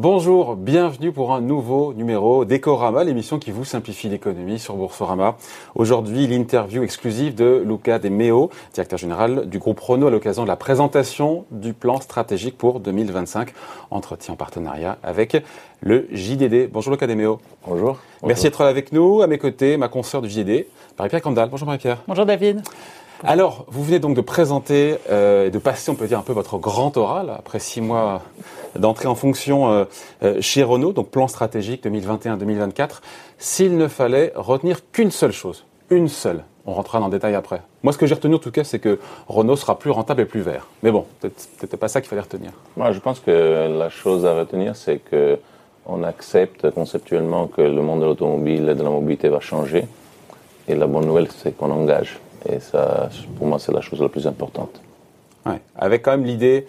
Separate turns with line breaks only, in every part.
Bonjour, bienvenue pour un nouveau numéro d'Ecorama, l'émission qui vous simplifie l'économie sur Boursorama. Aujourd'hui, l'interview exclusive de Luca De Meo, directeur général du groupe Renault à l'occasion de la présentation du plan stratégique pour 2025, entretien en partenariat avec le JDD. Bonjour Luca De Meo.
Bonjour.
Merci d'être là avec nous. À mes côtés, ma consoeur du JDD, Marie-Pierre Candal. Bonjour Marie-Pierre.
Bonjour David.
Alors, vous venez donc de présenter euh, et de passer, on peut dire, un peu votre grand oral après six mois d'entrée en fonction euh, euh, chez Renault, donc plan stratégique 2021-2024. S'il ne fallait retenir qu'une seule chose, une seule, on rentrera dans le détail après. Moi, ce que j'ai retenu en tout cas, c'est que Renault sera plus rentable et plus vert. Mais bon, peut-être pas ça qu'il fallait retenir.
Moi, je pense que la chose à retenir, c'est que on accepte conceptuellement que le monde de l'automobile et de la mobilité va changer. Et la bonne nouvelle, c'est qu'on engage. Et ça, pour moi, c'est la chose la plus importante.
Ouais. Avec quand même l'idée,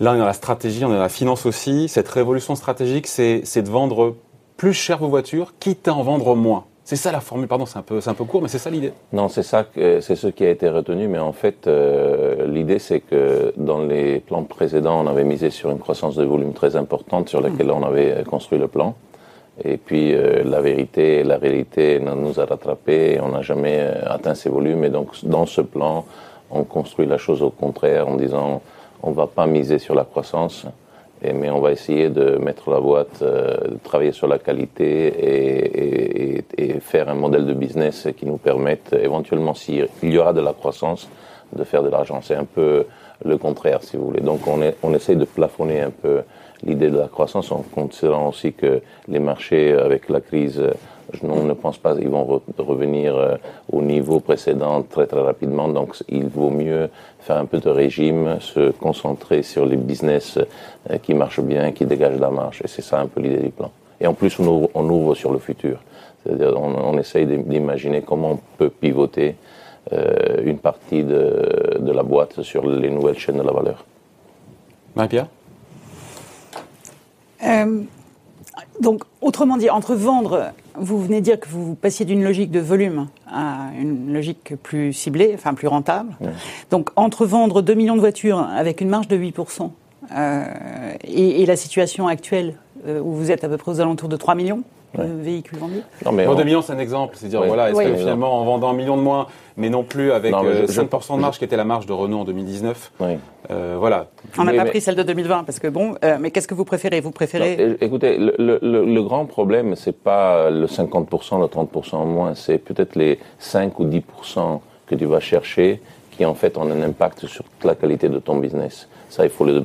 là on est dans la stratégie, on est dans la finance aussi, cette révolution stratégique, c'est de vendre plus cher vos voitures, quitte à en vendre moins. C'est ça la formule, pardon, c'est un peu, un peu court, mais c'est ça l'idée.
Non, c'est ça, c'est ce qui a été retenu, mais en fait, euh, l'idée c'est que dans les plans précédents, on avait misé sur une croissance de volume très importante sur laquelle on avait construit le plan. Et puis euh, la vérité, la réalité nous a rattrapés, on n'a jamais euh, atteint ces volumes. Et donc dans ce plan, on construit la chose au contraire en disant on va pas miser sur la croissance, mais on va essayer de mettre la boîte, euh, de travailler sur la qualité et, et, et, faire un modèle de business qui nous permette éventuellement, s'il y aura de la croissance, de faire de l'argent. C'est un peu le contraire, si vous voulez. Donc on, est, on essaye de plafonner un peu l'idée de la croissance en considérant aussi que les marchés, avec la crise, on ne pense pas qu'ils vont revenir euh, au niveau précédent très très rapidement. Donc il vaut mieux faire un peu de régime, se concentrer sur les business euh, qui marchent bien, qui dégagent la marche. Et c'est ça un peu l'idée du plan. Et en plus, on ouvre, sur le futur. C'est-à-dire, on, essaye d'imaginer comment on peut pivoter euh, une partie de, de la boîte sur les nouvelles chaînes de la valeur.
Marie-Pierre?
Euh, donc, autrement dit, entre vendre, vous venez dire que vous passiez d'une logique de volume à une logique plus ciblée, enfin plus rentable. Ouais. Donc, entre vendre 2 millions de voitures avec une marge de 8% euh, et, et, la situation actuelle euh, où vous êtes à peu près aux alentours de 3 millions, de véhicules vendus
Non, mais bon, on... 2 millions, c'est un exemple. C'est-à-dire, oui. voilà, est-ce oui. que finalement, en vendant un million de moins, mais non plus avec non, euh, 5% de marge qui était la marge de Renault en 2019,
oui.
euh, voilà.
On n'a pas mais... pris celle de 2020 parce que bon, euh, mais qu'est-ce que vous préférez? Vous préférez
non, Écoutez, le, le, le, grand problème, c'est pas le 50%, le 30% en moins, c'est peut-être les 5 ou 10% que tu vas chercher qui en fait ont un impact sur toute la qualité de ton business. Ça, il, faut le,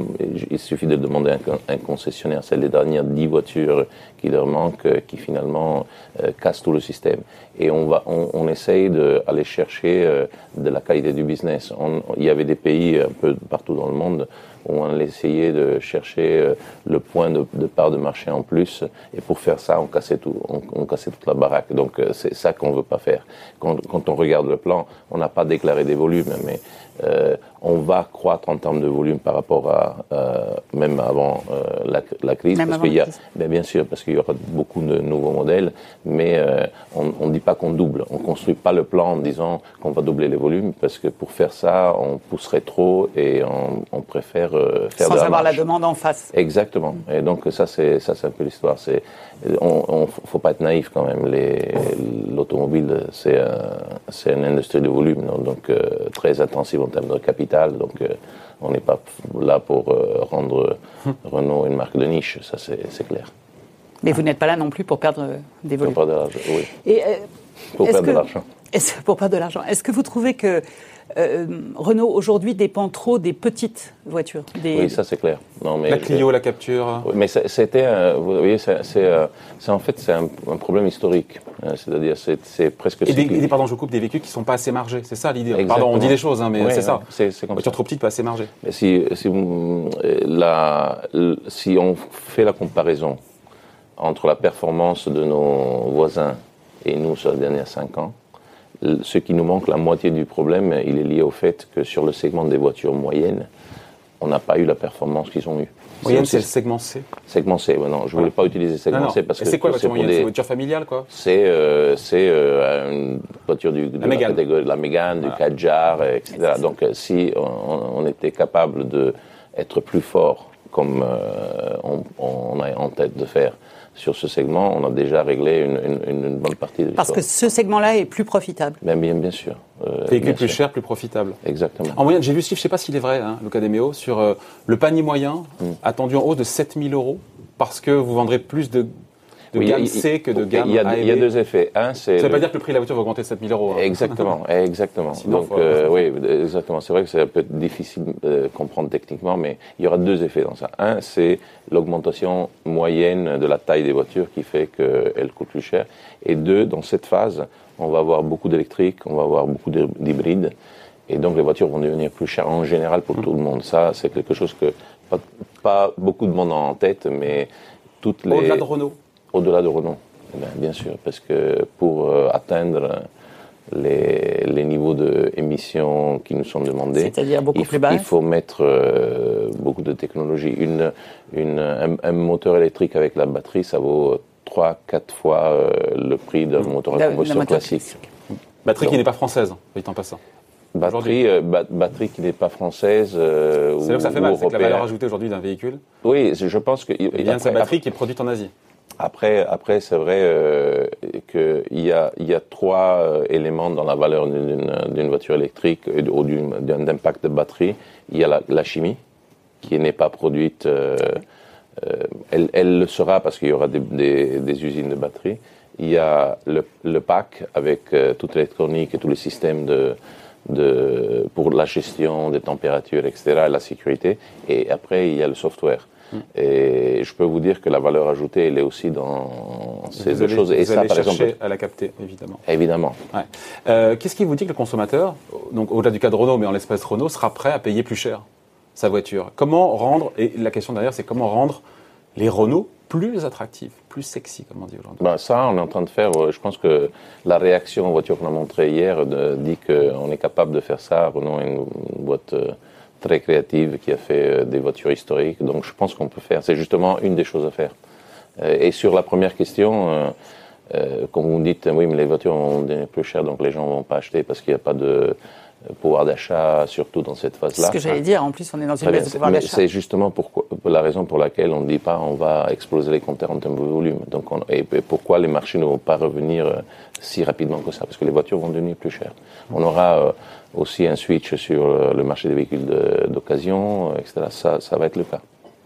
il suffit de demander à un, concessionnaire. C'est les dernières 10 voitures qui leur manquent, qui finalement euh, cassent tout le système. Et on, va, on, on essaye d'aller chercher euh, de la qualité du business. On, il y avait des pays un peu partout dans le monde où on essayait de chercher euh, le point de, de, part de marché en plus. Et pour faire ça, on cassait, tout, on, on cassait toute la baraque. Donc euh, c'est ça qu'on veut pas faire. Quand, quand, on regarde le plan, on n'a pas déclaré des volumes, mais euh, on va croître en termes de volume par rapport à euh, même avant euh, la, la, crise,
même
parce qu'il y a, bien, bien sûr, parce qu'il y aura beaucoup de nouveaux modèles, mais euh, on ne dit pas qu'on double, on construit pas le plan en disant qu'on va doubler les volumes, parce que pour faire ça, on pousserait trop et on, on préfère faire
sans
de la
avoir
marche.
la demande en face.
Exactement. Et donc ça c'est ça c'est un peu l'histoire. C'est on, on, faut pas être naïf quand même. L'automobile c'est c'est une industrie de volume, donc très intensive en termes de capital, donc euh, on n'est pas là pour euh, rendre Renault une marque de niche, ça c'est clair.
Mais vous n'êtes pas là non plus pour perdre des volumes.
Pour perdre de l'argent, oui.
Et, euh,
pour perdre que, de l'argent.
Pour perdre de l'argent. Est-ce que vous trouvez que euh, Renault aujourd'hui dépend trop des petites voitures des...
Oui, ça c'est clair.
Non, mais la Clio, je... la Capture.
Oui, mais c'était, euh, vous voyez, c'est euh, en fait c'est un, un, problème historique. Euh, c'est-à-dire c'est presque.
Et des, des, pardon, je coupe des véhicules qui sont pas assez margés. C'est ça l'idée. Pardon, on dit des choses, hein, mais
oui,
c'est ça.
C'est comme
voiture trop petite, pas assez margée.
Mais si si, la, si on fait la comparaison entre la performance de nos voisins et nous sur les dernières cinq ans ce qui nous manque, la moitié du problème, il est lié au fait que sur le segment des voitures moyennes, on n'a pas eu la performance qu'ils ont eue.
Moyenne, c'est le segment C
Segment C, ouais, non, je ne voulais pas utiliser segment
non, non.
C parce que
c'est quoi la voiture moyenne? Des... C'est une voiture familiale, quoi?
C'est euh, euh, une voiture du, de,
la, Mégane.
de la Mégane, du Kadjar, etc. Donc, si on, on, était capable d'être plus fort comme on, on, a en tête de faire sur ce segment, on a déjà réglé une, bonne partie de
Parce que ce segment-là est plus profitable.
Bien, bien, bien sûr.
Euh, Véhicule plus cher, plus profitable.
Exactement.
En moyenne, j'ai vu ce chiffre, je ne sais pas s'il est vrai, hein, Luca Demeo, sur euh, le panier moyen hmm. attendu en haut de 7000 euros parce que vous vendrez plus de de gamme C que de gamme
il y, a, il y a deux effets.
Un, c'est. Ça ne veut pas dire que le prix de la voiture va augmenter de 7000 euros.
Hein. Exactement, exactement. Donc, euh, oui, exactement. C'est vrai que c'est un peu difficile de comprendre techniquement, mais il y aura deux effets dans ça. Un, c'est l'augmentation moyenne de la taille des voitures qui fait qu'elles coûtent plus cher. Et deux, dans cette phase, on va avoir beaucoup d'électriques, on va avoir beaucoup d'hybrides. Et donc, les voitures vont devenir plus chères en général pour tout le monde. Ça, c'est quelque chose que pas, pas, beaucoup de monde a en tête, mais toutes les.
Au-delà de Renault
au-delà de Renault. Eh bien, sûr, parce que pour euh, atteindre les, les niveaux d'émissions qui nous sont demandés,
c'est-à-dire beaucoup
il,
plus bas,
il faut mettre euh, beaucoup de technologie. Une, une, un, moteur électrique avec la batterie, ça vaut 3-4 fois euh, le prix d'un moteur à combustion classique.
Batterie qui n'est pas française, oui, en passant.
Batterie, batterie qui n'est pas française.
c'est là que ça fait mal, c'est que la valeur ajoutée aujourd'hui d'un véhicule.
Oui, je pense que.
Il y a sa batterie qui est produite en Asie.
Après, après c'est vrai euh, qu'il y a, trois euh, éléments dans la valeur d'une voiture électrique ou d'un impact de batterie. Il y a la, chimie, qui n'est pas produite. Euh, euh, elle, le sera parce qu'il y aura des, usines de batterie. Il y a le, pack avec euh, toute l'électronique et tous les systèmes de, pour la gestion des températures, etc., la sécurité. Et après, il y a le software. Et je peux vous dire que la valeur ajoutée, elle est aussi dans ces deux choses.
Et ça, par exemple, à la capter, évidemment.
Évidemment.
Euh, qu'est-ce qui vous dit que le consommateur, donc au-delà du cas de Renault, mais en l'espèce Renault, sera prêt à payer plus cher sa voiture? Comment rendre Et la question derrière, c'est comment rendre les Renault plus attractifs, plus sexy, comme on dit aujourd'hui?
Ben Ça, on est en train de faire. Euh, je pense que la réaction aux voitures qu'on a montrées hier dit qu'on est capable de faire ça. Renault est une boîte euh, très créative qui a fait euh, des voitures historiques. Donc je pense qu'on peut faire. C'est justement une des choses à faire. Euh, et sur la première question, euh, quand vous me dites oui, mais les voitures vont devenir plus chères, donc les gens vont pas acheter parce qu'il n'y a pas de pouvoir d'achat, surtout dans cette phase-là.
C'est ce que j'allais dire. En plus, on est dans une baisse de pouvoir d'achat.
C'est justement pourquoi, la raison pour laquelle on ne dit pas on va exploser les compteurs en termes de volume. Donc, et, pourquoi les marchés ne vont pas revenir si rapidement que ça? Parce que les voitures vont devenir plus chères. On aura aussi un switch sur le marché des véhicules d'occasion, etc. Ça, ça va être le cas.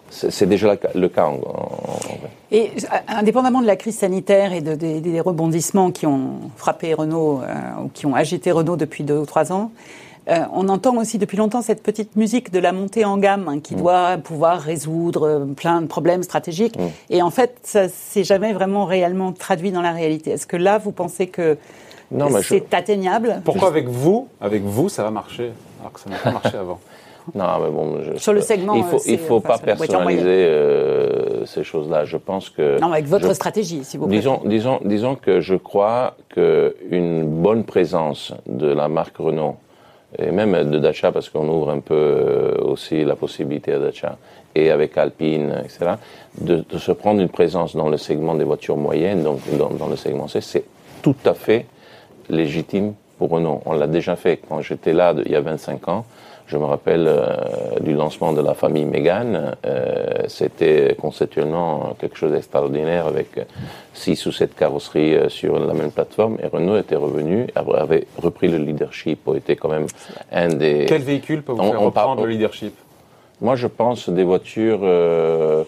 C'est déjà le cas. En,
Et indépendamment de la crise sanitaire et de, des rebondissements qui ont frappé Renault euh, ou qui ont agité Renault depuis deux ou trois ans, euh, on entend aussi depuis longtemps cette petite musique de la montée en gamme hein, qui mm. doit pouvoir résoudre euh, plein de problèmes stratégiques. Mm. Et en fait, ça s'est jamais vraiment réellement traduit dans la réalité. Est-ce que là, vous pensez que non, c'est atteignable.
Pourquoi avec vous, avec vous, ça va marcher alors que ça n'a pas marché avant
Non, mais bon, je,
sur le segment,
il faut, il faut pas personnaliser euh, ces choses-là. Je pense que
non, avec votre stratégie, si vous
disons, disons, disons que je crois qu'une bonne présence de la marque Renault et même de Dacia parce qu'on ouvre un peu euh, aussi la possibilité à Dacia et avec Alpine, etc. De, de, se prendre une présence dans le segment des voitures moyennes, donc dans, dans le segment C, c'est tout à fait légitime pour Renault. On l'a déjà fait quand j'étais là il y a 25 ans. Je me rappelle euh, du lancement de la famille Mégane. Euh, C'était conceptuellement quelque chose d'extraordinaire avec six ou sept carrosseries euh, sur la même plateforme. Et Renault était revenu, avait repris le leadership, était quand même un des...
Quel véhicule peut vous faire reprendre le leadership?
Moi, je pense des voitures... Euh,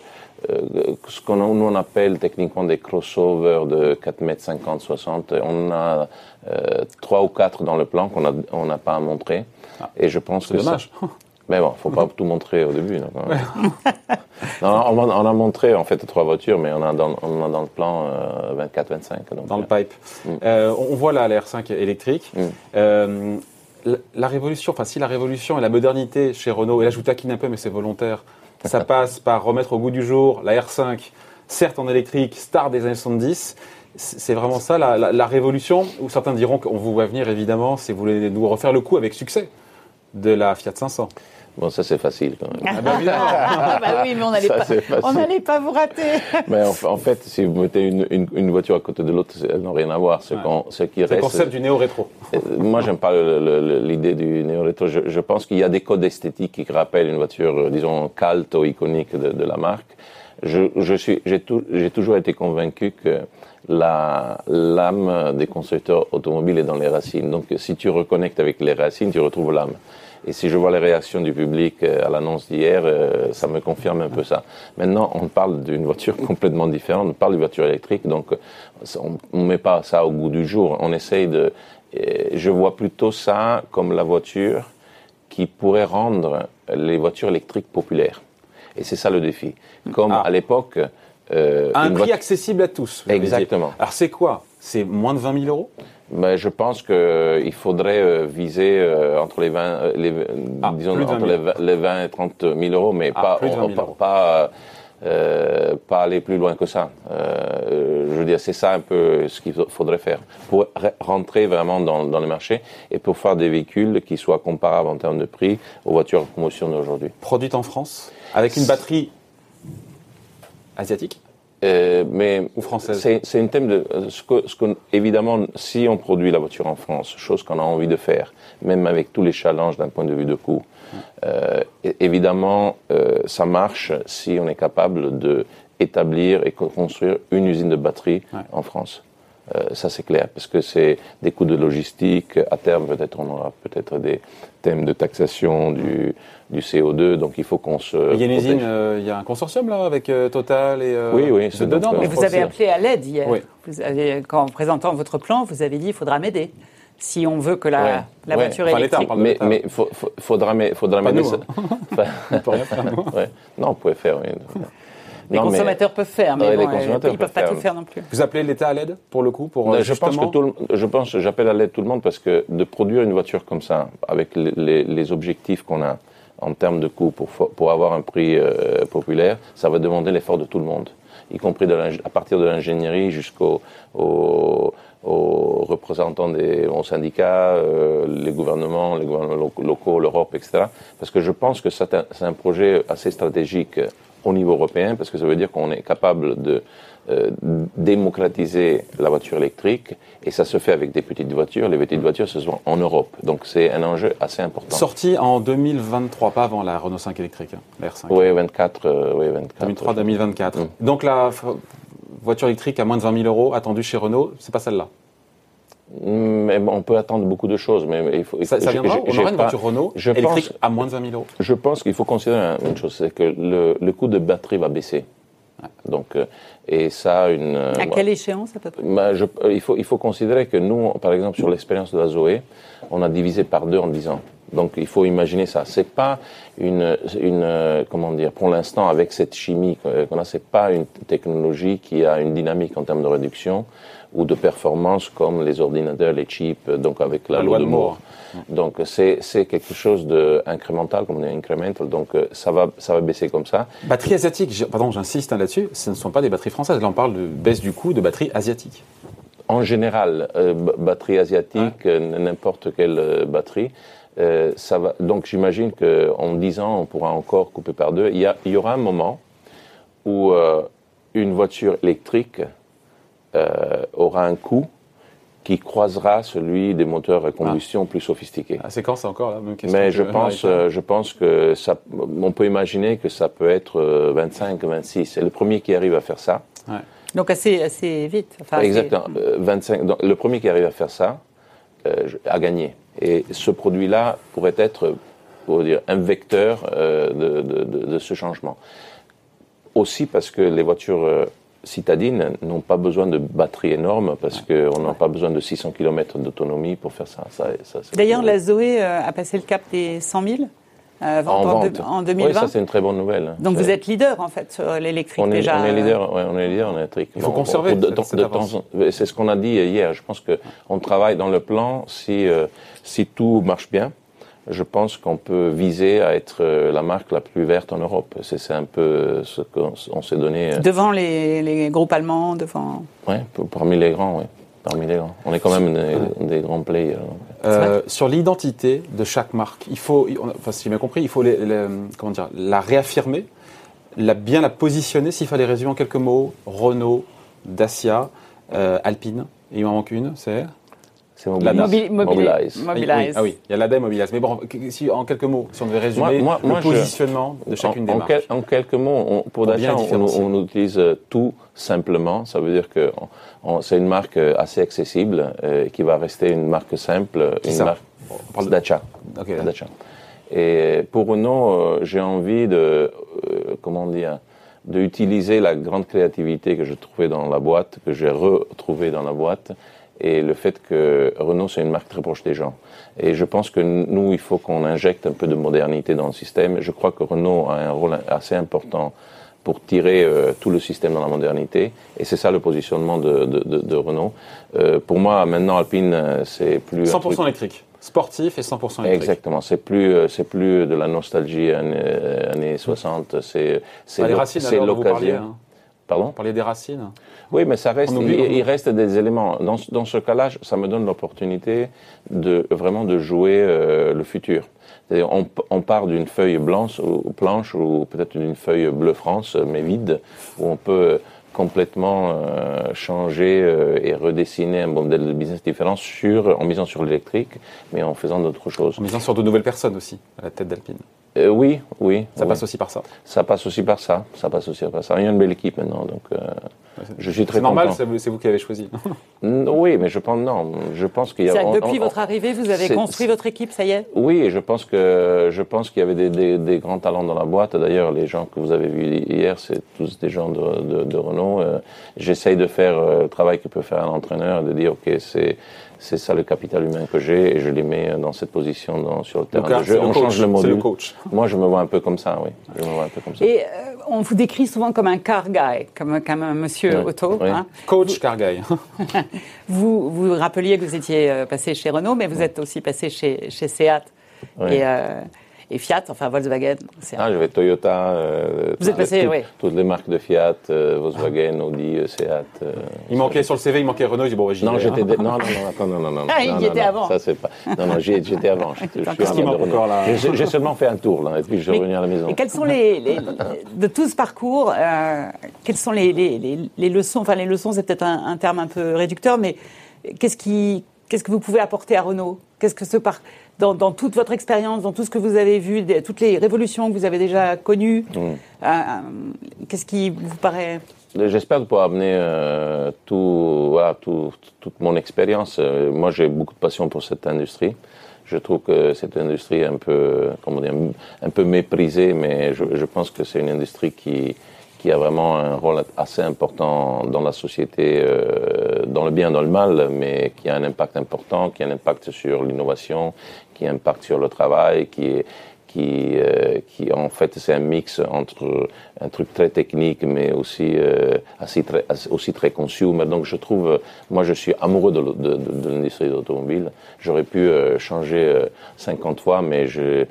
ce qu'on nous on appelle techniquement des crossovers de 4 mètres 50, 60. On a euh, trois ou quatre dans le plan qu'on n'a on n'a pas à montrer.
Ah, et je pense que
dommage. Mais bon, faut pas tout montrer au début. Hein. on, a montré en fait trois voitures, mais on a dans, on a dans le plan 24, euh, 25.
dans le pipe. Mm. Euh, on voit là la R5 électrique. Mm. Euh, la, la, révolution, enfin si la révolution et la modernité chez Renault, et là je vous taquine un peu, mais c'est volontaire, ça passe par remettre au goût du jour la R5, certes en électrique, star des années 70. C'est vraiment ça la, révolution, où certains diront qu'on vous voit venir évidemment si vous voulez nous refaire le coup avec succès de la Fiat 500.
Bon, ça c'est facile quand même.
Ah bah, ah bah oui, mais on n'allait pas, on pas vous rater.
Mais en, fait, si vous mettez une, une, une voiture à côté de l'autre, elles n'ont rien à voir. Ce, ce qui reste.
Le concept du néo-rétro.
Euh, moi, j'aime pas l'idée du néo-rétro. Je, je, pense qu'il y a des codes esthétiques qui rappellent une voiture, euh, disons, calte ou iconique de, de la marque. Je, je suis, j'ai, tout, j'ai toujours été convaincu que la, l'âme des constructeurs automobiles est dans les racines. Donc, si tu reconnectes avec les racines, tu retrouves l'âme. Et si je vois les réactions du public euh, à l'annonce d'hier, euh, ça me confirme un peu ça. Maintenant, on parle d'une voiture complètement différente. On parle de voiture électrique, donc on ne met pas ça au goût du jour. On essaye de. Je vois plutôt ça comme la voiture qui pourrait rendre les voitures électriques populaires. Et c'est ça le défi. Comme ah. à l'époque.
Euh, un prix accessible à tous.
Exactement.
Alors c'est quoi? C'est moins de 20 000 euros?
Mais je pense qu'il euh, faudrait euh, viser euh, entre les 20, les, ah, disons entre les 20, et 30 000 euros, mais ah, pas, pas, pas aller plus loin que ça. Je veux dire, c'est ça un peu ce qu'il faudrait faire pour rentrer vraiment dans, dans le marché et pour faire des véhicules qui soient comparables en termes de prix aux voitures en promotion d'aujourd'hui.
Produites en France avec une batterie asiatique?
Euh, mais c'est un thème de ce que, ce que, évidemment si on produit la voiture en France, chose qu'on a envie de faire, même avec tous les challenges d'un point de vue de coût, euh, évidemment euh, ça marche si on est capable de établir et construire une usine de batterie en France. Euh, ça c'est clair, parce que c'est des coûts de logistique. À terme, peut-être on aura peut-être des thèmes de taxation du, du CO2, donc il faut qu'on se.
Il y a une usine, euh, il y a un consortium là avec euh, Total et.
oui, oui,
c'est dedans. Mais vous avez appelé à l'aide hier. Oui. Vous avez, quand en présentant votre plan, vous avez dit il faudra m'aider si on veut que la, la voiture enfin, électrique.
Mais, mais faudra, faudra m'aider.
Hein. on peut rien faire, nous.
Non, on pourrait faire. Oui.
Les consommateurs peuvent faire, mais bon, ils ne peuvent, pas tout faire non plus.
Vous appelez l'État à l'aide pour le coup pour
je pense que tout je pense j'appelle à l'aide tout le monde parce que de produire une voiture comme ça avec les, les, objectifs qu'on a en termes de coût pour pour avoir un prix euh, populaire, ça va demander l'effort de tout le monde, y compris de à partir de l'ingénierie jusqu'aux aux, représentants des aux syndicats, euh, les gouvernements, les gouvernements locaux, l'Europe, etc. Parce que je pense que c'est un, un projet assez stratégique au niveau européen, parce que ça veut dire qu'on est capable de euh, démocratiser la voiture électrique, et ça se fait avec des petites voitures. Les petites voitures, ce sont en Europe. Donc c'est un enjeu assez important.
Sorti en 2023, pas avant la Renault 5 électrique, hein, la R5.
Oui, 24. Euh, oui, 24
2003-2024. Donc la voiture électrique à moins de 20 000 euros attendue chez Renault, c'est pas celle-là
mais on peut attendre beaucoup de choses. Mais il
faut, ça, ça viendra On aura une voiture Renault je électrique à moins de 20 000 euros
Je pense qu'il faut considérer une chose, c'est que le, le, coût de batterie va baisser. Donc, euh, et ça, une.
À quelle échéance à peu près?
Bah, je, il, faut, il faut considérer que nous, par exemple, sur l'expérience de la Zoé, on a divisé par deux en 10 ans. Donc il faut imaginer ça. C'est pas une, une euh, comment dire, pour l'instant avec cette chimie qu'on a, c'est pas une technologie qui a une dynamique en termes de réduction ou de performance comme les ordinateurs, les chips, donc avec la, loi de Moore. Donc c'est quelque chose d'incrémental, comme on dit incremental, donc euh, ça va, ça va baisser comme ça.
Batterie asiatique, pardon, j'insiste hein, là-dessus, ce ne sont pas des batteries françaises, là on parle de baisse du coût de batteries asiatiques.
En général, euh, batterie asiatique, euh, n'importe quelle batterie, ça va. Donc j'imagine qu'en 10 ans, on pourra encore couper par deux. Il y, il y aura un moment où une voiture électrique euh, aura un coût qui croisera celui des moteurs à combustion plus sophistiqués.
Ah, c'est quand c'est encore la même question
Mais je pense, euh, je pense que ça, on peut imaginer que ça peut être 25, euh, 26. C'est le premier qui arrive à faire ça.
Ouais. Donc assez, assez vite.
Enfin, Exactement. 25. Donc, le premier qui arrive à faire ça a gagné. Et ce produit-là pourrait être, pour dire, un vecteur de, de, de, de, ce changement. Aussi parce que les voitures citadines n'ont pas besoin de batterie énorme parce qu'on n'a pas besoin de 600 km d'autonomie pour faire ça. ça,
D'ailleurs, la Zoé euh, a passé le cap des 100 000
euh, en, vente. en 2020. Oui, ça c'est une très bonne nouvelle.
Donc vous êtes leader en fait sur l'électrique déjà.
On est leader, ouais, on est leader en électrique.
Il faut conserver.
C'est ce qu'on a dit hier. Je pense qu'on travaille dans le plan si euh, si tout marche bien je pense qu'on peut viser à être euh, la marque la plus verte en Europe. C'est un peu ce qu'on s'est donné.
Euh, devant les, les, groupes allemands, devant.
Oui, parmi les grands, oui. parmi les grands. On est quand même des, des grands players.
Euh, sur l'identité de chaque marque, il faut, enfin, si j'ai bien compris, il faut les- les- comment dire, la réaffirmer, la, bien la positionner. S'il fallait résumer en quelques mots, Renault, Dacia, euh, Alpine, et il m'en manque une, c'est
C'est Mobilize.
Mobi- mobili-
Mobilize.
Mobilize.
Oui, ah oui, il y a l'ADA et Mobilize. Mais bon, si, en quelques mots, si on devait résumer
Moi- moi-
le
moi, je-
positionnement de chacune
en,
des
en
marques.
quel- en quelques mots, on- pour Dacia, on, utilise tout simplement. Ça veut dire que c'est une marque euh, assez accessible euh, qui va rester une marque simple,
Qui
une
ça
marque
On parle de-
Dacia.
Ok,
Dacia. Et pour Renault, euh, j'ai envie de, euh, comment dire, de utiliser la grande créativité que je trouvais dans la boîte, que j'ai retrouvée dans la boîte, et le fait que Renault c'est une marque très proche des gens. Et je pense que nous, il faut qu'on injecte un peu de modernité dans le système. Je crois que Renault a un rôle assez important pour tirer euh, tout le système dans la modernité. Et c'est ça le positionnement de, de, de, de Renault. Euh, pour moi, maintenant, Alpine, euh, c'est plus... un
100%
truc-
électrique. Sportif et 100% électrique.
Exactement, c'est plus c'est plus de la nostalgie années, années 60, c'est c'est
Ah, parliez.
l'occasion. Pardon?
Vous parliez des racines.
Oui, mais ça reste il, reste des éléments dans ce- dans ce cas-là, ça me donne l'opportunité de vraiment de jouer euh, le futur. On, part d'une feuille blanche ou planche ou peut-être d'une feuille bleu France mais vide où on peut complètement euh, changer euh, et redessiner un modèle de business différent sur en misant sur l'électrique mais en faisant d'autres choses.
En misant sur de nouvelles personnes aussi, à la tête d'Alpine.
Euh, oui, oui.
Ça
oui.
passe aussi par ça.
Ça passe aussi par ça. Ça passe aussi par ça. Il y a une belle équipe maintenant, donc euh, je suis très
C'est normal,
content.
c'est vous, c'est vous qui avez choisi.
Oui, mais je pense non. Je pense qu'il y a.
C'est-à-dire que
on-
depuis
on-
votre arrivée, vous avez construit votre équipe, ça y est?
Oui, et je pense que je pense qu'il y avait des, des, des grands talents dans la boîte. D'ailleurs, les gens que vous avez vus hier, c'est tous des gens de, de, de Renault. Euh, J'essaye de faire euh, le travail que peut faire un entraîneur, de dire ok, c'est c'est ça le capital humain que j'ai, et je les mets dans cette position dans, sur le terrain
Donc,
de jeu. On
coach,
change le module.
le coach.
Moi, je me vois un peu comme ça, oui. Je me vois un peu comme ça.
Et euh, on vous décrit souvent comme un car guy, comme, comme un monsieur
Ouais,
auto.
ouais.
hein.
Coach Carguy.
Vous vous rappeliez que vous étiez euh, passé chez Renault, mais vous êtes aussi passé chez, chez Seat et, euh, et Fiat, enfin Volkswagen.
Ah, j'avais Toyota, euh,
Vous
toutes
êtes passé,
les- toutes,
oui.
toutes les marques de Fiat, euh, Volkswagen, Audi, euh, Seat. euh,
Il manquait sur le CV, il manquait Renault. Il dit bon, bah, j'y
Non,
vais,
j'étais
hein.
dé- non, non, non, attends, non, non, non.
Ah, il y
non,
était
non,
avant.
Ça c'est pas. Non, non, j'y j'étais avant. Je J'ai j'ai seulement fait un tour là, et puis je suis
Mais-
revenu à la maison.
Et quelles sont les, les- de tout ce parcours, euh, quelles sont les, les- les- les leçons Enfin, les leçons, c'est peut-être un, un terme un peu réducteur, mais qu'est-ce qui, qu'est-ce que vous pouvez apporter à Renault? Qu'est-ce que ce par dans, dans toute votre expérience, dans tout ce que vous avez vu, toutes les révolutions que vous avez déjà connues,
Mm.
euh, euh, qu'est-ce qui vous paraît?
J'espère pouvoir amener euh, tout, voilà, tout- toute mon expérience. Moi, j'ai beaucoup de passion pour cette industrie. Je trouve que cette industrie est un peu, comment dire, un peu méprisée, mais je, je pense que c'est une industrie qui, qui a vraiment un rôle assez important dans la société, euh, dans le bien, dans le mal, mais qui a un impact important, qui a un impact sur l'innovation, qui a un impact sur le travail, qui est, qui, euh, qui en fait c'est un mix entre un truc très technique mais aussi euh, assez très, aussi très consumer. Donc je trouve, moi je suis amoureux de, de, de- l'industrie de l'automobile. J'aurais pu euh, changer euh, 50 fois, mais je,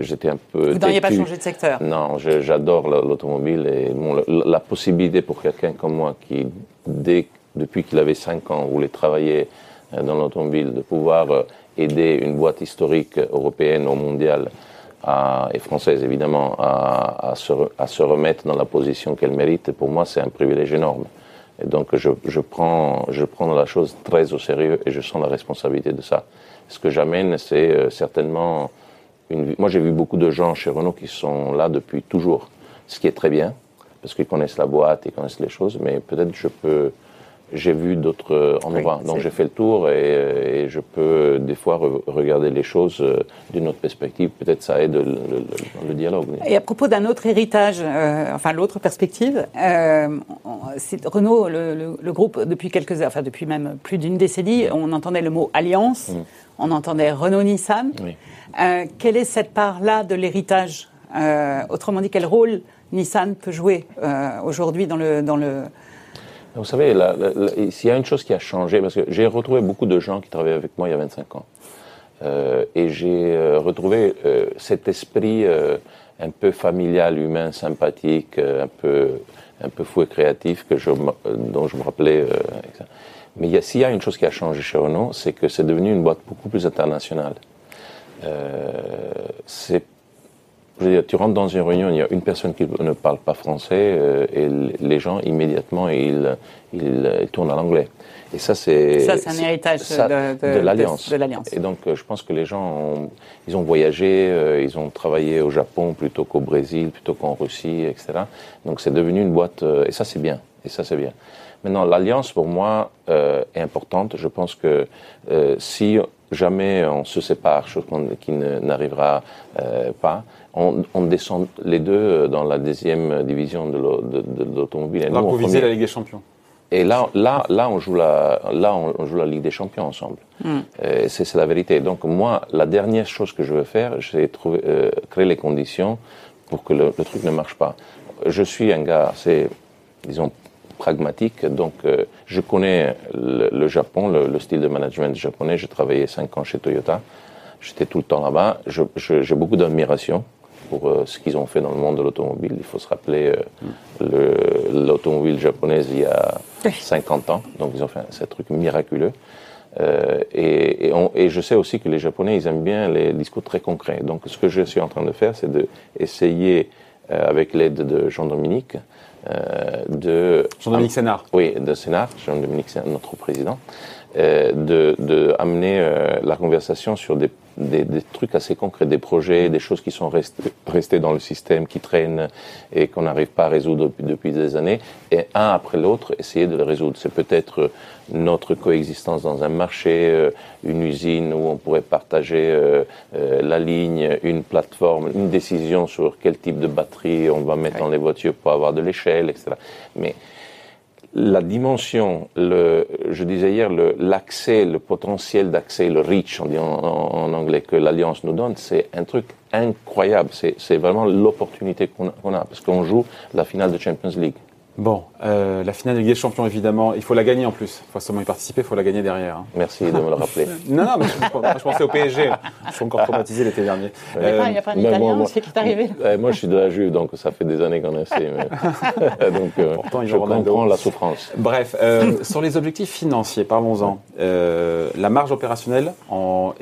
j'étais un peu.
Vous n'auriez pas changé de secteur?
Non, j'adore la- l'automobile et bon, la, la possibilité pour quelqu'un comme moi qui, dès, depuis qu'il avait 5 ans, voulait travailler dans l'automobile, de pouvoir aider une boîte historique européenne ou mondiale et française évidemment à, se, remettre dans la position qu'elle mérite, pour moi c'est un privilège énorme. Et donc je, prends, je prends la chose très au sérieux et je sens la responsabilité de ça. Ce que j'amène, c'est euh, certainement une Moi, j'ai vu beaucoup de gens chez Renault qui sont là depuis toujours, ce qui est très bien, parce qu'ils connaissent la boîte, ils connaissent les choses, mais peut-être je peux. J'ai vu d'autres euh, endroits,
Oui,
donc j'ai fait le tour et, et je peux des fois re- regarder les choses euh, d'une autre perspective. Peut-être ça aide le, le- le- le dialogue.
Et à propos d'un autre héritage, euh, enfin l'autre perspective, euh, Renault, le, groupe, depuis quelques, enfin depuis même plus d'une décennie, on entendait le mot alliance, on entendait Renault-Nissan.
Oui.
Euh, quelle est cette part-là de l'héritage? Euh, Autrement dit, quel rôle Nissan peut jouer euh, aujourd'hui dans le, dans le
Vous savez, s'il y a une chose qui a changé, parce que j'ai retrouvé beaucoup de gens qui travaillaient avec moi il y a 25 ans. Euh, et j'ai euh, retrouvé euh, cet esprit un peu familial, humain, sympathique, un peu, un peu fou et créatif que dont je me rappelais. Mais s'il y a une chose qui a changé chez Renault, c'est que c'est devenu une boîte beaucoup plus internationale. c'est je veux dire, tu rentres dans une réunion, il y a une personne qui ne parle pas français et les gens immédiatement ils, ils, tournent à l'anglais.
Et ça, c'est ça, c'est un héritage de, de,
de l'alliance. Et donc, je pense que les gens, ont, ils ont voyagé, ils ont travaillé au Japon plutôt qu'au Brésil, plutôt qu'en Russie, etc. Donc, c'est devenu une boîte, et ça, c'est bien. Et ça, c'est bien. Maintenant, l'alliance, pour moi, euh, est importante. Je pense que euh, si jamais on se sépare, chose qui n'arrivera euh, pas, on, on, descend les deux dans la deuxième division de l'automobile.
Donc, vous visez la Ligue des Champions
et là, là, là, on joue la, là, on joue la Ligue des Champions ensemble. Mm. c'est la vérité. Donc moi, la dernière chose que je veux faire, c'est euh, créer les conditions pour que le, truc ne marche pas. Je suis un gars assez, disons, pragmatique. Donc, euh, je connais le, Japon, le, style de management japonais. J'ai travaillé cinq ans chez Toyota. J'étais tout le temps là-bas. J'ai beaucoup d'admiration pour euh, ce qu'ils ont fait dans le monde de l'automobile. Il faut se rappeler euh, l'automobile japonaise il y a 50 ans. Donc, ils ont fait un, truc miraculeux. et, et, et, je sais aussi que les Japonais, ils aiment bien les discours très concrets. Donc, ce que je suis en train de faire, c'est d'essayer, avec l'aide de Jean-Dominique,
euh, de Jean-Dominique Sénard.
Oui, de Sénard, Jean-Dominique Sénard, notre président, euh, de, de amener euh, la conversation sur des des, des, trucs assez concrets, des projets, des choses qui sont restées, restées dans le système, qui traînent et qu'on n'arrive pas à résoudre depuis, depuis, des années, et un après l'autre, essayer de les résoudre. C'est peut-être notre coexistence dans un marché, euh, une usine où on pourrait partager euh, euh, la ligne, une plateforme, une décision sur quel type de batterie on va mettre dans les voitures pour avoir de l'échelle, etc. Mais la dimension, le, je disais hier, l'accès, le, potentiel d'accès, le reach, on dit en, anglais, que l'Alliance nous donne, c'est un truc incroyable. C'est vraiment l'opportunité qu'on a, parce qu'on joue la finale de Champions League.
Bon, euh, la finale de Ligue des Champions, évidemment, il faut la gagner en plus. Il faut seulement y participer, il faut la gagner derrière. Hein.
Merci de me le rappeler.
non, non, mais je, je, pensais au PSG. Je suis encore traumatisé l'été dernier.
Il n'y a, pas un Italien moi, qui est arrivé
Moi, je suis de la Juve, donc ça fait des années qu'on essaie. Mais... donc, euh, Pourtant, je comprends la souffrance.
Bref, euh, sur les objectifs financiers, parlons-en. Euh, la marge opérationnelle en,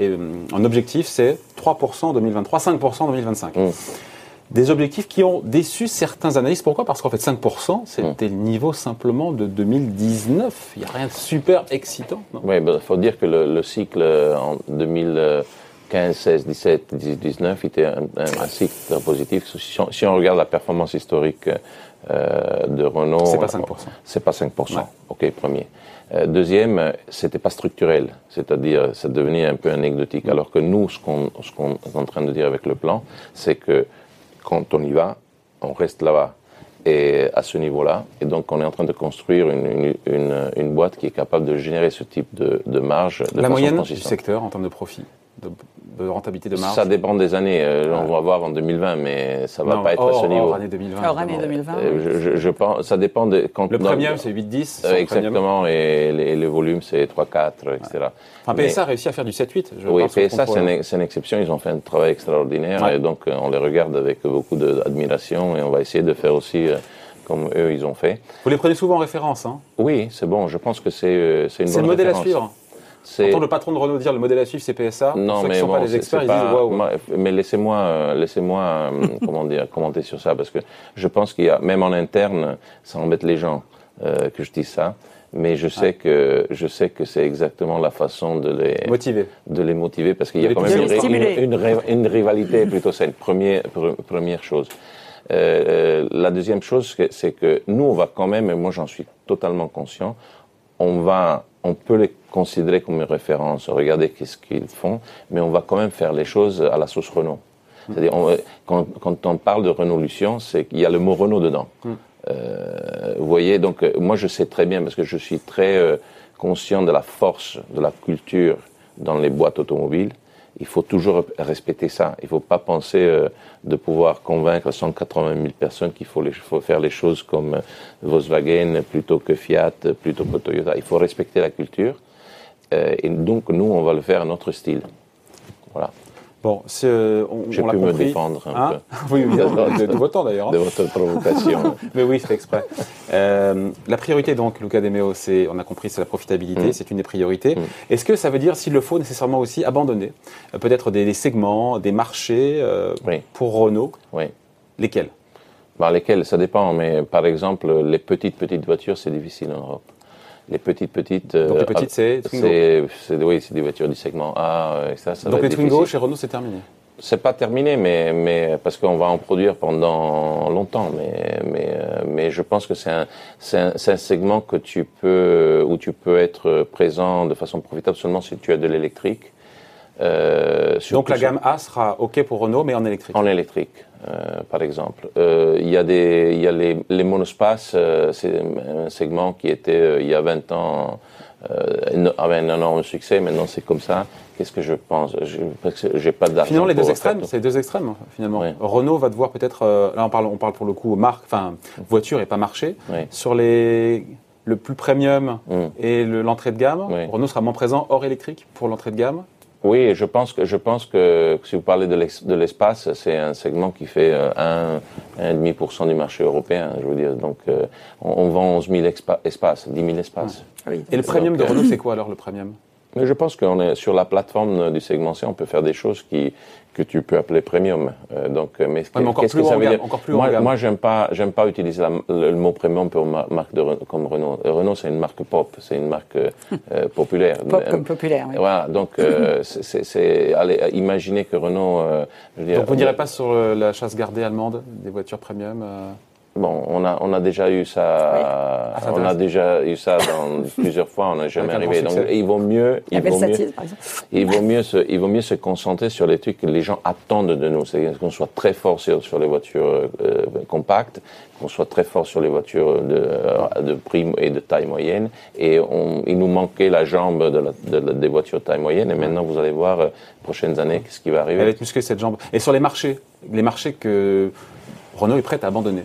en objectif, c'est 3% en 2023, 5% en 2025 des objectifs qui ont déçu certains analystes. Pourquoi? Parce qu'en fait, 5%, c'était le niveau simplement de 2019. Il n'y a rien de super excitant.
oui, il ben, faut dire que le, cycle euh, en 2015, 16, 17, 18, 19 était un, cycle positif. Si on, regarde la performance historique euh, de Renault...
C'est pas 5%.
C'est pas 5%. OK, premier. Euh, deuxième, c'était pas structurel, c'est-à-dire ça devenait un peu anecdotique. Alors que nous, ce qu'on qu'on est en train de dire avec le plan, c'est que quand on y va, on reste là-bas. Et à ce niveau-là, et donc on est en train de construire une, une, une, boîte qui est capable de générer ce type de, de marge. De
La moyenne du secteur en termes de profit de, rentabilité de marge
Ça dépend des années. Euh, on va voir en 2020, mais ça va pas être à ce niveau. Hors
année 2020. Hors année 2020.
Euh, je, je, pense, ça dépend de
quand. Le premium, c'est 8-10.
Euh, exactement, et les, le volume, c'est 3-4, etc.
Enfin, PSA a réussi à faire du 7-8.
Oui, PSA, c'est une, une, exception. Ils ont fait un travail extraordinaire, et donc on les regarde avec beaucoup d'admiration, et on va essayer de faire aussi comme eux, ils ont fait.
Vous les prenez souvent en référence, hein
Oui, c'est bon. Je pense que c'est une bonne référence.
C'est le modèle à suivre. Entend le patron de Renault dire le modèle à suivre c'est PSA.
Non, mais sont pas les experts, ils disent waouh. Mais laissez-moi, euh, laissez-moi, euh, comment dire, commenter sur ça parce que je pense qu'il y a, même en interne, ça embête les gens euh, que je dise ça. Mais je sais que je sais que c'est exactement la façon de les
motiver,
de les motiver parce qu'il y a quand même une, une, une, rivalité plutôt saine. Première première chose. Euh, la deuxième chose, c'est que nous, on va quand même, et moi j'en suis totalement conscient, on va on peut les considérer comme une référence, regarder qu'est-ce qu'ils font, mais on va quand même faire les choses à la sauce Renault. C'est-à-dire, quand, quand, on parle de Renault-Lution, c'est qu'il y a le mot Renault dedans. Mm. Euh, vous voyez, donc euh, moi je sais très bien, parce que je suis très euh, conscient de la force de la culture dans les boîtes automobiles, il faut toujours respecter ça. Il ne faut pas penser euh, de pouvoir convaincre 180 000 personnes qu'il faut, faire les choses comme euh, Volkswagen plutôt que Fiat, plutôt que Toyota. Il faut respecter la culture. Euh, et donc, nous, on va le faire à notre style. Voilà.
Bon, euh,
on, J'ai pu me défendre un
hein peu. oui, de, de, votre temps d'ailleurs.
Hein. De votre provocation.
Mais oui, c'est exprès. Euh, la priorité donc, Luca Demeo, c'est, on a compris, c'est la profitabilité, mm. c'est une des priorités. Mm. Est-ce que ça veut dire, s'il le faut, nécessairement aussi abandonner euh, peut-être des, segments, des marchés euh, pour Renault?
Oui.
Lesquels?
Bah, Lesquels, ça dépend. Mais par exemple, les petites petites voitures, c'est difficile en Europe. Les petites, petites.
Donc les petites, c'est
Twingo Oui, c'est des voitures du segment A. Et ça, ça
Donc les Twingo chez Renault, c'est terminé
c'est pas terminé, mais, mais parce qu'on va en produire pendant longtemps. Mais, mais, mais je pense que c'est un, un, un, segment que tu peux, où tu peux être présent de façon profitable seulement si tu as de l'électrique.
Euh, Donc la gamme A sera OK pour Renault, mais en électrique
En électrique, euh, par exemple. Euh, il y a, des, y a les, les monospaces, c'est un segment qui était, il y a 20 ans, avait un énorme succès. Maintenant, c'est comme ça. Qu'est-ce que je pense? J'ai pas d'argent.
Finalement, les deux extrêmes, c'est deux extrêmes, finalement. Renault va devoir peut-être, là on parle, on parle pour le coup marque, enfin voiture et pas marché. Sur les le plus premium mm. et l'entrée de gamme, Renault sera moins présent hors électrique pour l'entrée de gamme
oui, je pense que je pense que si vous parlez de l'espace, c'est un segment qui fait 1,5% euh, du marché européen. Je veux dire, donc euh, on, vend 11 000 espaces, 10 000 espaces.
Ah Et le premium de Renault, c'est quoi alors le premium?
Mais je pense qu'on est sur la plateforme du segment C, on peut faire des choses qui, que tu peux appeler premium.
Euh, donc, mais, qu'est-ce que ça veut dire encore plus
Moi, moi j'aime pas, j'aime pas utiliser le, mot premium pour une marque de, comme Renault. Renault, c'est une marque pop, c'est une marque euh, euh, populaire.
Pop comme populaire. Oui.
Voilà. Donc, c'est, allez, imaginez que Renault.
je veux dire, donc, vous n'irez pas sur la chasse gardée allemande des voitures premium
Bon, on a, on a déjà eu ça, ah, on a déjà eu ça dans plusieurs fois, on n'a jamais arrivé. Donc, il vaut mieux, il vaut mieux, il vaut mieux se, il vaut mieux se concentrer sur les trucs que les gens attendent de nous. C'est qu'on soit très fort sur, sur les voitures euh, compactes, qu'on soit très fort sur les voitures de, euh, de prix et de taille moyenne. Et on, il nous manquait la jambe de, la, des voitures de taille moyenne. Et maintenant, vous allez voir, euh, prochaines années, qu'est-ce qui va arriver.
Elle est musclée cette jambe. Et sur les marchés, les marchés que Renault est prêt à abandonner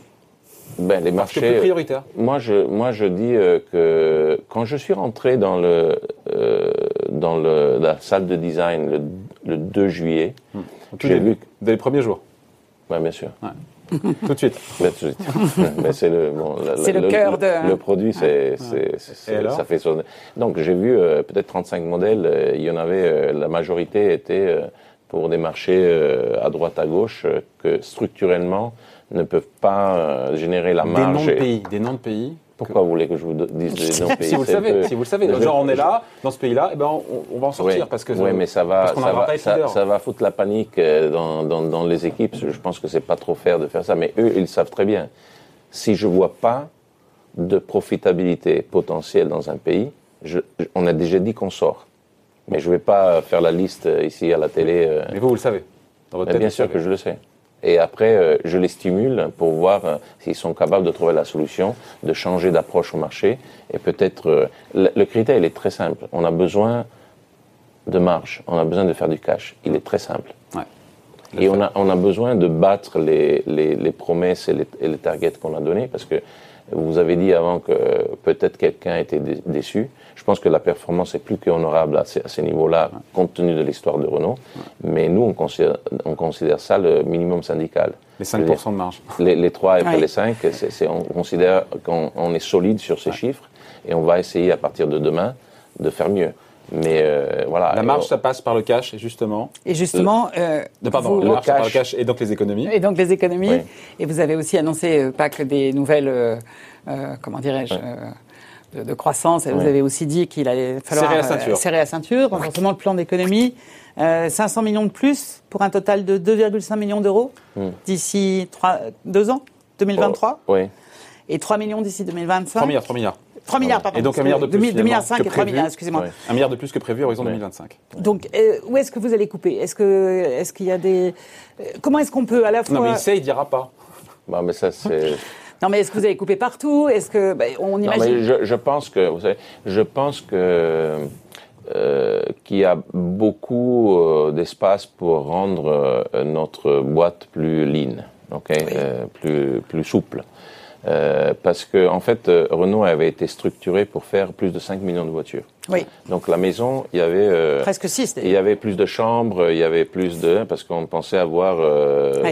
ben, les marchés.
prioritaires.
Moi, je, moi, je dis euh, que quand je suis rentré dans le euh, dans le, la salle de design le, 2 juillet,
hmm. j'ai vu dès les premiers jours.
Oui, bien sûr.
tout de suite.
tout de suite. c'est le, bon,
le, cœur de.
Le produit, c'est, c'est, ça fait sonner. Donc, j'ai vu euh, peut-être 35 modèles. Il y en avait, la majorité était pour des marchés à droite, à gauche, que structurellement, ne peuvent pas euh, générer la marge.
Des noms de pays. Des noms de pays.
Pourquoi vous voulez que je vous dise des noms de pays
si, vous le savez, si vous le savez, genre on est là, dans ce pays-là, eh ben on, va en sortir parce que
oui, mais ça va, ça va, ça, va, foutre la panique euh, dans, dans, dans les équipes. Je pense que c'est pas trop faire de faire ça, mais eux, ils savent très bien. Si je vois pas de profitabilité potentielle dans un pays, je, on a déjà dit qu'on sort. Mais je vais pas faire la liste euh, ici à la télé.
Mais vous, vous le savez.
Dans votre tête, bien sûr que je le sais. Et après, euh, je les stimule pour voir euh, s'ils sont capables de trouver la solution, de changer d'approche au marché. Et peut-être, euh, le, critère, il est très simple. On a besoin de marge, on a besoin de faire du cash. Il est très simple.
Ouais.
Et on a, on a besoin de battre les, les, les promesses et les, et les targets qu'on a donnés parce que vous avez dit avant que peut-être quelqu'un était déçu. Je pense que la performance est plus qu'honorable à ces, niveaux-là, compte tenu de l'histoire de Renault. Mais nous, on considère, on considère, ça le minimum syndical.
Les 5% de marge.
Les, les 3 et les 5, c'est on considère qu'on est solide sur ces chiffres et on va essayer à partir de demain de faire mieux. Mais euh, voilà.
La marge, ça passe par le cash, justement.
Et justement,
euh, pardon, le, cash, par le cash et donc les économies.
Et donc les économies. Et vous avez aussi annoncé euh, pas que des nouvelles, euh, euh comment dirais-je, de, de, croissance. Et vous avez aussi dit qu'il allait falloir
serrer la ceinture,
serrer la ceinture renforcement le plan d'économie. 500 millions de plus pour un total de 2,5 millions d'euros hmm. d'ici 2 ans, 2023.
oui.
Et 3 millions d'ici 2025.
3 milliards, 3 milliards.
3 milliards, pardon.
Et donc un milliard de plus.
2 milliards 5 et 3 milliards, excusez-moi.
Un milliard de plus que prévu à horizon 2025.
Donc, euh, où est-ce que vous allez couper? Est-ce que, est-ce qu'il y a des, euh, comment est-ce qu'on peut à la fois.
Non, mais il sait, il dira pas.
Bah, mais ça, c'est.
Non, mais est-ce que vous allez couper partout? Est-ce que bah, on imagine non, mais
je, je, pense que vous savez, je pense que euh, qu'il y a beaucoup euh, d'espace pour rendre euh, notre boîte plus lean, ok, oui. plus plus souple. Euh, parce que en fait, euh, Renault avait été structuré pour faire plus de 5 millions de voitures.
Oui.
Donc la maison, il y avait euh,
presque 6
il y avait plus de chambres, il y avait plus de parce qu'on pensait avoir
Oui.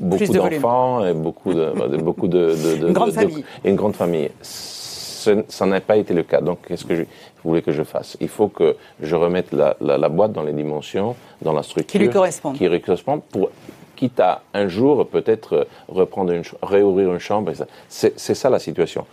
beaucoup d'enfants et beaucoup de, de- beaucoup de, de, de-
Une grande
de-
famille.
une grande famille. Ce- ça n'a pas été le cas. Donc qu'est-ce que je voulais que je fasse? Il faut que je remette la, la, la boîte dans les dimensions, dans la structure
lui correspondent.
qui lui correspondent pour à un jour peut-être reprendre une réouvrir une chambre. C'est ça la situation.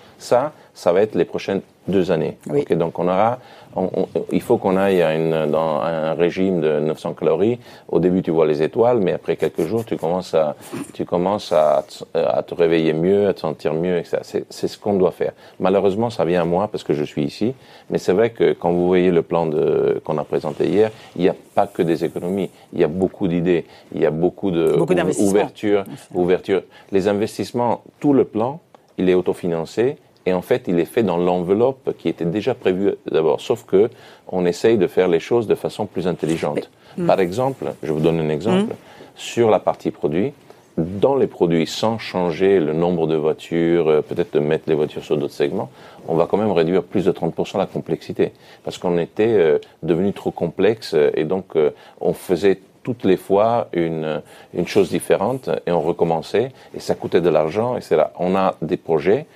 Ça va être les prochaines deux années.
Oui.
Donc on aura, on- on- il faut qu'on aille à une, dans un régime de 900 calories. Au début, tu vois les étoiles, mais après quelques jours, tu commences à, tu commences à, te- à te réveiller mieux, à te sentir mieux, etc. C'est c'est ce qu'on doit faire. Malheureusement, ça vient à moi parce que je suis ici, mais c'est vrai que quand vous voyez le plan de- qu'on a présenté hier, il n'y a pas que des économies. Il y a beaucoup d'idées, il y a beaucoup de
Beaucoup
ouverture, ouverture. Les investissements, tout le plan, il est autofinancé et en fait, il est fait dans l'enveloppe qui était déjà prévue d'abord. Sauf que on essaye de faire les choses de façon plus intelligente. Par exemple, je vous donne un exemple sur la partie produit. Dans les produits, sans changer le nombre de voitures, euh, peut-être de mettre les voitures sur d'autres segments, on va quand même réduire plus de 30% la complexité. Parce qu'on était euh, devenu trop complexe euh, et donc on faisait toutes les fois une, une chose différente et on recommençait et ça coûtait de l'argent, etc. On a des projets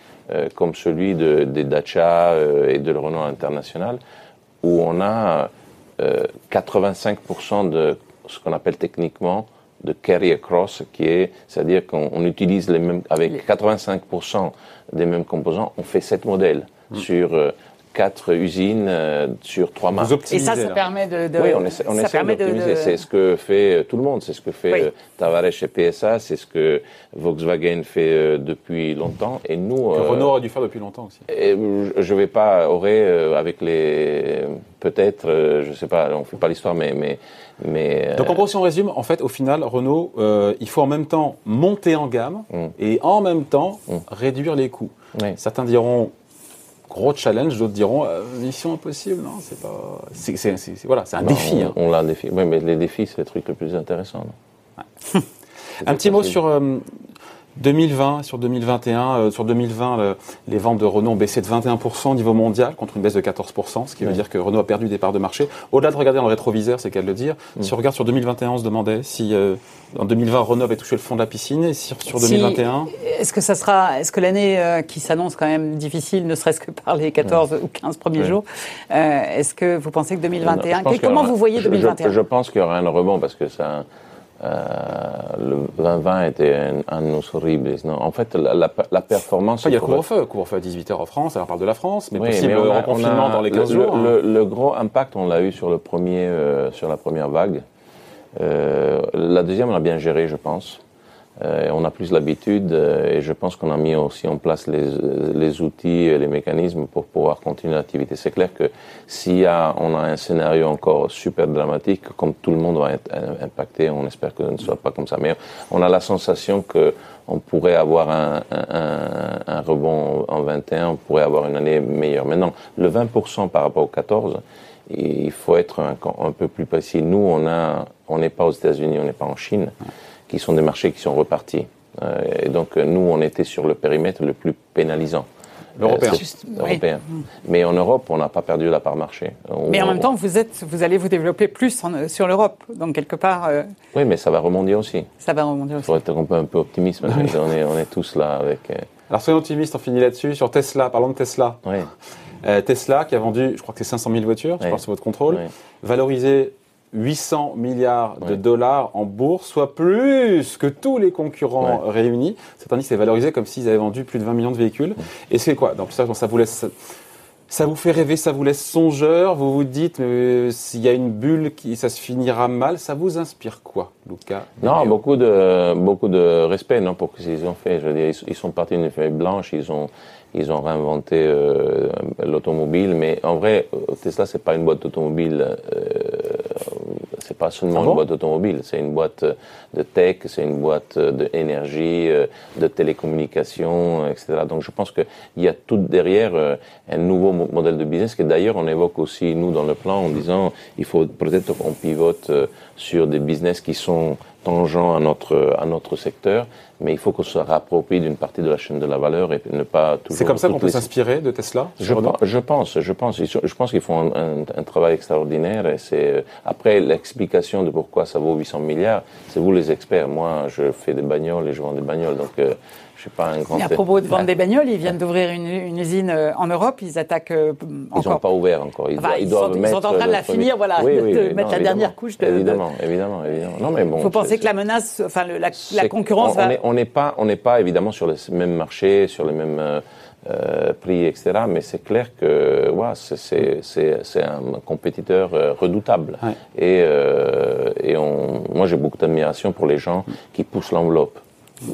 comme celui de, des Dacia euh, et de le Renault International où on a euh, 85% de ce qu'on appelle techniquement de carry across, qui est, c'est-à-dire qu'on on utilise les mêmes, avec 85% des mêmes composants, on fait sept modèles sur euh, quatre usines, euh, sur trois marques.
Vous
Et
optimisez.
ça, ça
là.
permet de, de-
Oui, on essaie, on
ça
essaie
permet de-
d'optimiser.
de-
C'est ce que fait euh, tout le monde. C'est ce que fait
Oui.
euh, Tavares chez PSA. C'est ce que Volkswagen fait euh, depuis longtemps. Et nous,
Que
euh,
Renault aurait dû faire depuis longtemps aussi.
et je- je vais pas aurait euh, avec les peut-être euh, je sais pas on fait pas l'histoire mais mais mais euh,
Donc en gros, si on résume, en fait, au final, Renault, euh, il faut en même temps monter en gamme
Mm.
et en même temps
Mm.
réduire les coûts.
oui.
Certains diront gros challenge, d'autres diront euh, mission impossible. Non, c'est pas. C'est c'est- c'est- c'est- voilà, c'est un
Non,
défi.
on,
hein.
on l'a un défi oui mais les défis c'est le truc le plus intéressant
Un petit mot sur euh, 2020, sur 2021. euh, sur 2020, le- les ventes de Renault ont baissé de 21% au niveau mondial contre une baisse de 14%, ce qui veut dire que Renault a perdu des parts de marché. Au-delà de regarder dans le rétroviseur, c'est qu'à le dire.
Mm.
Si on regarde sur 2021, on se demandait si euh, en 2020 Renault avait touché le fond de la piscine et sur, sur
Si-
2021.
Est-ce que ça sera, est-ce que l'année euh, qui s'annonce quand même difficile, ne serait-ce que par les 14 ou 15 premiers
Ouais.
jours, euh, est-ce que vous pensez que
Non,
2021,
je pense
quel-
qu'il y
comment
aura-
vous voyez
je- je-
2021
je, pense qu'il y aura un rebond parce que ça le 2020 était un annus horrible non? En fait la, la, la performance
Enfin, il y a couvre-feu, couvre-feu à 18h en France, alors on parle de la France, mais
Oui,
possible
mais a-
reconfinement
on a-
dans les 15
le,
jours.
Le,
hein.
le gros impact, on l'a eu sur le premier, euh, sur la première vague. Euh, la deuxième, on a bien géré, je pense. Euh, on a plus l'habitude euh, et je pense qu'on a mis aussi en place les, les outils et les mécanismes pour pouvoir continuer l'activité. C'est clair que s'il y a, on a un scénario encore super dramatique, comme tout le monde va être euh, impacté, on espère que ce ne soit pas comme ça, mais on a la sensation que on pourrait avoir un, un, un- rebond en 21, on pourrait avoir une année meilleure. Maintenant, le 20% par rapport au 14, il faut être un, peu plus précis. Nous, on on n'est pas aux États-Unis, on n'est pas en Chine, qui sont des marchés qui sont repartis. Euh, et donc, euh, nous, on était sur le périmètre le plus pénalisant.
L'européen.
Euh, européen. Mais en Europe, on n'a pas perdu la part marché. On-
Mais en même temps, vous êtes, vous allez vous développer plus en- sur l'Europe, donc quelque part, euh,
Oui, mais ça va remonter aussi.
ça va rebondir
Il
aussi.
faut être un peu, un peu optimiste. on, est, on est tous là avec. euh,
Alors soyons optimistes, on finit là-dessus. Sur Tesla, parlons de Tesla.
oui.
Euh, Tesla qui a vendu, je crois que c'est 500 000 voitures, je
Oui.
pense sous votre contrôle,
Oui.
valorisé 800 milliards de dollars en bourse, soit plus que tous les concurrents
Ouais.
réunis. Cet indice est valorisé comme s'ils avaient vendu plus de 20 millions de véhicules. Et c'est quoi? Donc ça, ça vous laisse... Ça vous fait rêver, ça vous laisse songeur, vous vous dites, euh, s'il y a une bulle, qui, ça se finira mal, ça vous inspire quoi, Luca?
Non, beaucoup de, beaucoup de respect non, pour ce qu'ils ont fait. Je veux dire, ils, sont partis d'une feuille blanche, ils ont, ils ont réinventé euh, l'automobile, mais en vrai, Tesla, c'est pas une boîte d'automobile, euh, c'est pas seulement
Ah bon
une boîte d'automobile, c'est une boîte de tech, c'est une boîte d'énergie, euh, de télécommunications, etc. Donc je pense qu'il y a tout derrière euh, un nouveau mo- modèle de business que d'ailleurs on évoque aussi nous dans le plan en disant il faut peut-être qu'on pivote euh, sur des business qui sont tangents à notre, à notre secteur, mais il faut qu'on se rapproprie d'une partie de la chaîne de la valeur et ne pas toujours...
C'est comme ça qu'on peut s'inspirer de Tesla
je, pense, je pense, je pense, je pense qu'ils font un, un, travail extraordinaire et c'est après l'explication de pourquoi ça vaut 800 milliards, c'est vous les experts. Moi, je fais des bagnoles et je vends des bagnoles, donc euh, suis pas un grand.
Et à propos de vendre des bagnoles, ils viennent d'ouvrir une, une, usine euh, en Europe. Ils attaquent euh, encore.
Ils n'ont pas ouvert encore.
Ils, enfin, ils, doivent sont, mettre ils sont en train de la finir, voilà,
oui, oui,
de,
oui,
mettre
non,
la dernière couche. De,
évidemment, de... évidemment, évidemment. Non, mais bon.
Il faut penser que la menace, enfin, le, la, la concurrence
on,
va.
On n'est pas, on n'est pas évidemment sur le même marché, sur les mêmes. Euh, euh, prix, etc. Mais c'est clair que ouais, c'est un compétiteur euh, redoutable.
Ouais.
Et, euh, et on, moi, j'ai beaucoup d'admiration pour les gens qui poussent l'enveloppe.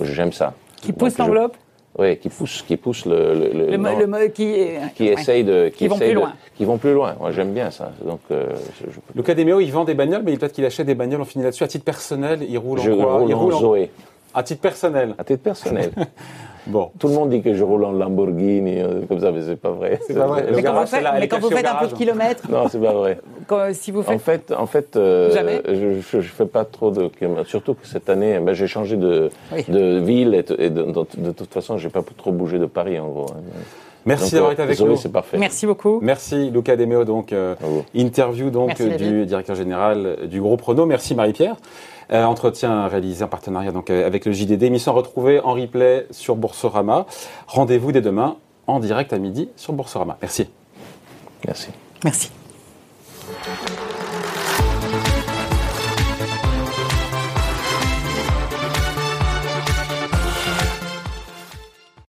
J'aime ça.
Qui poussent l'enveloppe
oui, qui poussent, qui poussent le, le,
le,
non,
le, le qui,
qui ouais. essayent de, qui,
qui vont plus
de,
loin,
qui vont plus loin. Moi, j'aime bien ça. Donc, euh, je, je...
Demeo, il vend des bagnoles, mais peut-être qu'il achète des bagnoles. On finit là-dessus. À titre personnel, il roule
je
en quoi?
roule
il
en
roule
Zoé.
À titre personnel.
À titre personnel.
bon.
Tout le monde dit que je roule en Lamborghini, euh, comme ça, mais c'est pas vrai.
C'est pas vrai.
Mais quand vous faites, mais quand vous faites un peu de kilomètres.
non, c'est pas vrai.
Quand, si vous faites.
En fait, en fait, euh,
Jamais.
je, je, fais pas trop de kilomètres. Surtout que cette année, ben, j'ai changé de,
oui.
de ville et, et de, de, de, toute façon, j'ai pas trop bougé de Paris, en gros.
Merci d'avoir été avec
Zoé,
nous.
c'est parfait.
Merci beaucoup.
Merci Luca Demeo, donc euh, interview donc
Merci,
du
David.
directeur général du groupe Renault. Merci Marie-Pierre. Euh, entretien réalisé en partenariat donc euh, avec le JDD, émission retrouvée en replay sur Boursorama. Rendez-vous dès demain en direct à midi sur Boursorama. Merci.
Merci.
Merci.